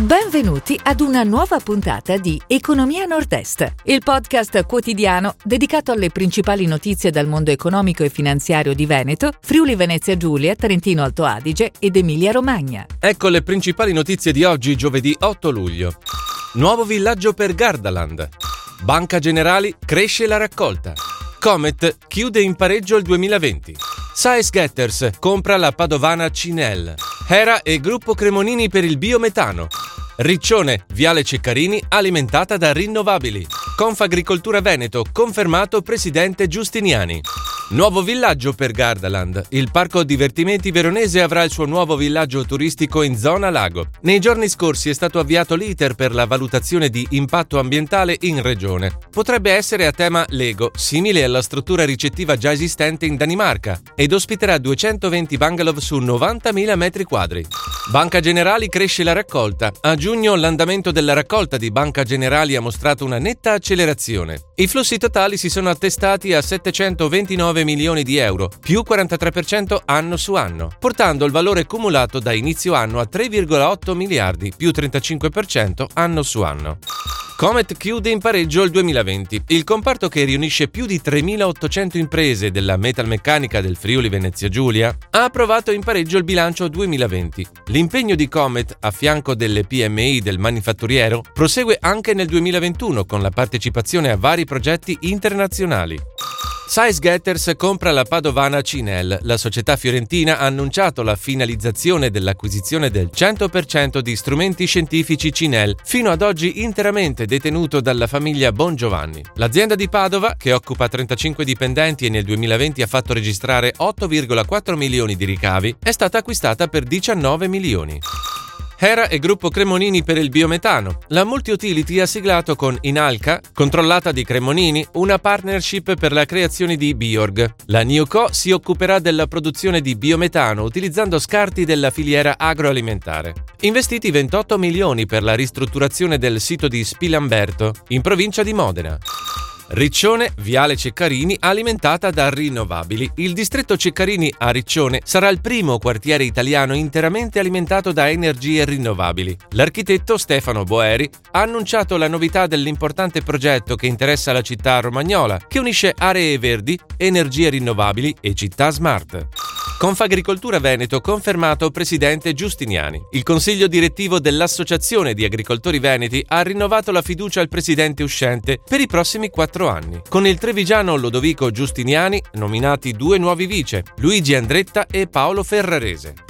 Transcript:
Benvenuti ad una nuova puntata di Economia Nord-Est, il podcast quotidiano dedicato alle principali notizie dal mondo economico e finanziario di Veneto, Friuli Venezia Giulia, Trentino Alto Adige ed Emilia Romagna. Ecco le principali notizie di oggi, giovedì 8 luglio. Nuovo villaggio per Gardaland. Banca Generali cresce la raccolta. Comet chiude in pareggio il 2020. Saes Getters compra la padovana Cinel. Hera e Gruppo Cremonini per il biometano. Riccione, Viale Ceccarini, alimentata da rinnovabili. Confagricoltura Veneto, confermato presidente Giustiniani. Nuovo villaggio per Gardaland. Il parco divertimenti veronese avrà il suo nuovo villaggio turistico in zona lago. Nei giorni scorsi è stato avviato l'iter per la valutazione di impatto ambientale in regione. Potrebbe essere a tema Lego, simile alla struttura ricettiva già esistente in Danimarca, ed ospiterà 220 bungalow su 90.000 metri quadri. Banca Generali cresce la raccolta. A giugno l'andamento della raccolta di Banca Generali ha mostrato una netta accelerazione. I flussi totali si sono attestati a 729 milioni di euro, più 43% anno su anno, portando il valore cumulato da inizio anno a 3,8 miliardi, più 35% anno su anno. Comet chiude in pareggio il 2020. Il comparto che riunisce più di 3.800 imprese della metalmeccanica del Friuli Venezia Giulia ha approvato in pareggio il bilancio 2020. L'impegno di Comet a fianco delle PMI del manifatturiero prosegue anche nel 2021 con la partecipazione a vari progetti internazionali. Size Getters compra la padovana Cinel. La società fiorentina ha annunciato la finalizzazione dell'acquisizione del 100% di strumenti scientifici Cinel, fino ad oggi interamente detenuto dalla famiglia Bongiovanni. L'azienda di Padova, che occupa 35 dipendenti e nel 2020 ha fatto registrare 8,4 milioni di ricavi, è stata acquistata per 19 milioni. Hera e Gruppo Cremonini per il biometano. La Multiutility ha siglato con Inalca, controllata di Cremonini, una partnership per la creazione di Biorg. La Newco si occuperà della produzione di biometano utilizzando scarti della filiera agroalimentare. Investiti 28 milioni per la ristrutturazione del sito di Spilamberto, in provincia di Modena. Riccione, Viale Ceccarini, alimentata da rinnovabili. Il distretto Ceccarini a Riccione sarà il primo quartiere italiano interamente alimentato da energie rinnovabili. L'architetto Stefano Boeri ha annunciato la novità dell'importante progetto che interessa la città romagnola, che unisce aree verdi, energie rinnovabili e città smart. Confagricoltura Veneto confermato presidente Giustiniani. Il consiglio direttivo dell'Associazione di Agricoltori Veneti ha rinnovato la fiducia al presidente uscente per i prossimi quattro anni. Con il trevigiano Lodovico Giustiniani nominati due nuovi vice, Luigi Andretta e Paolo Ferrarese.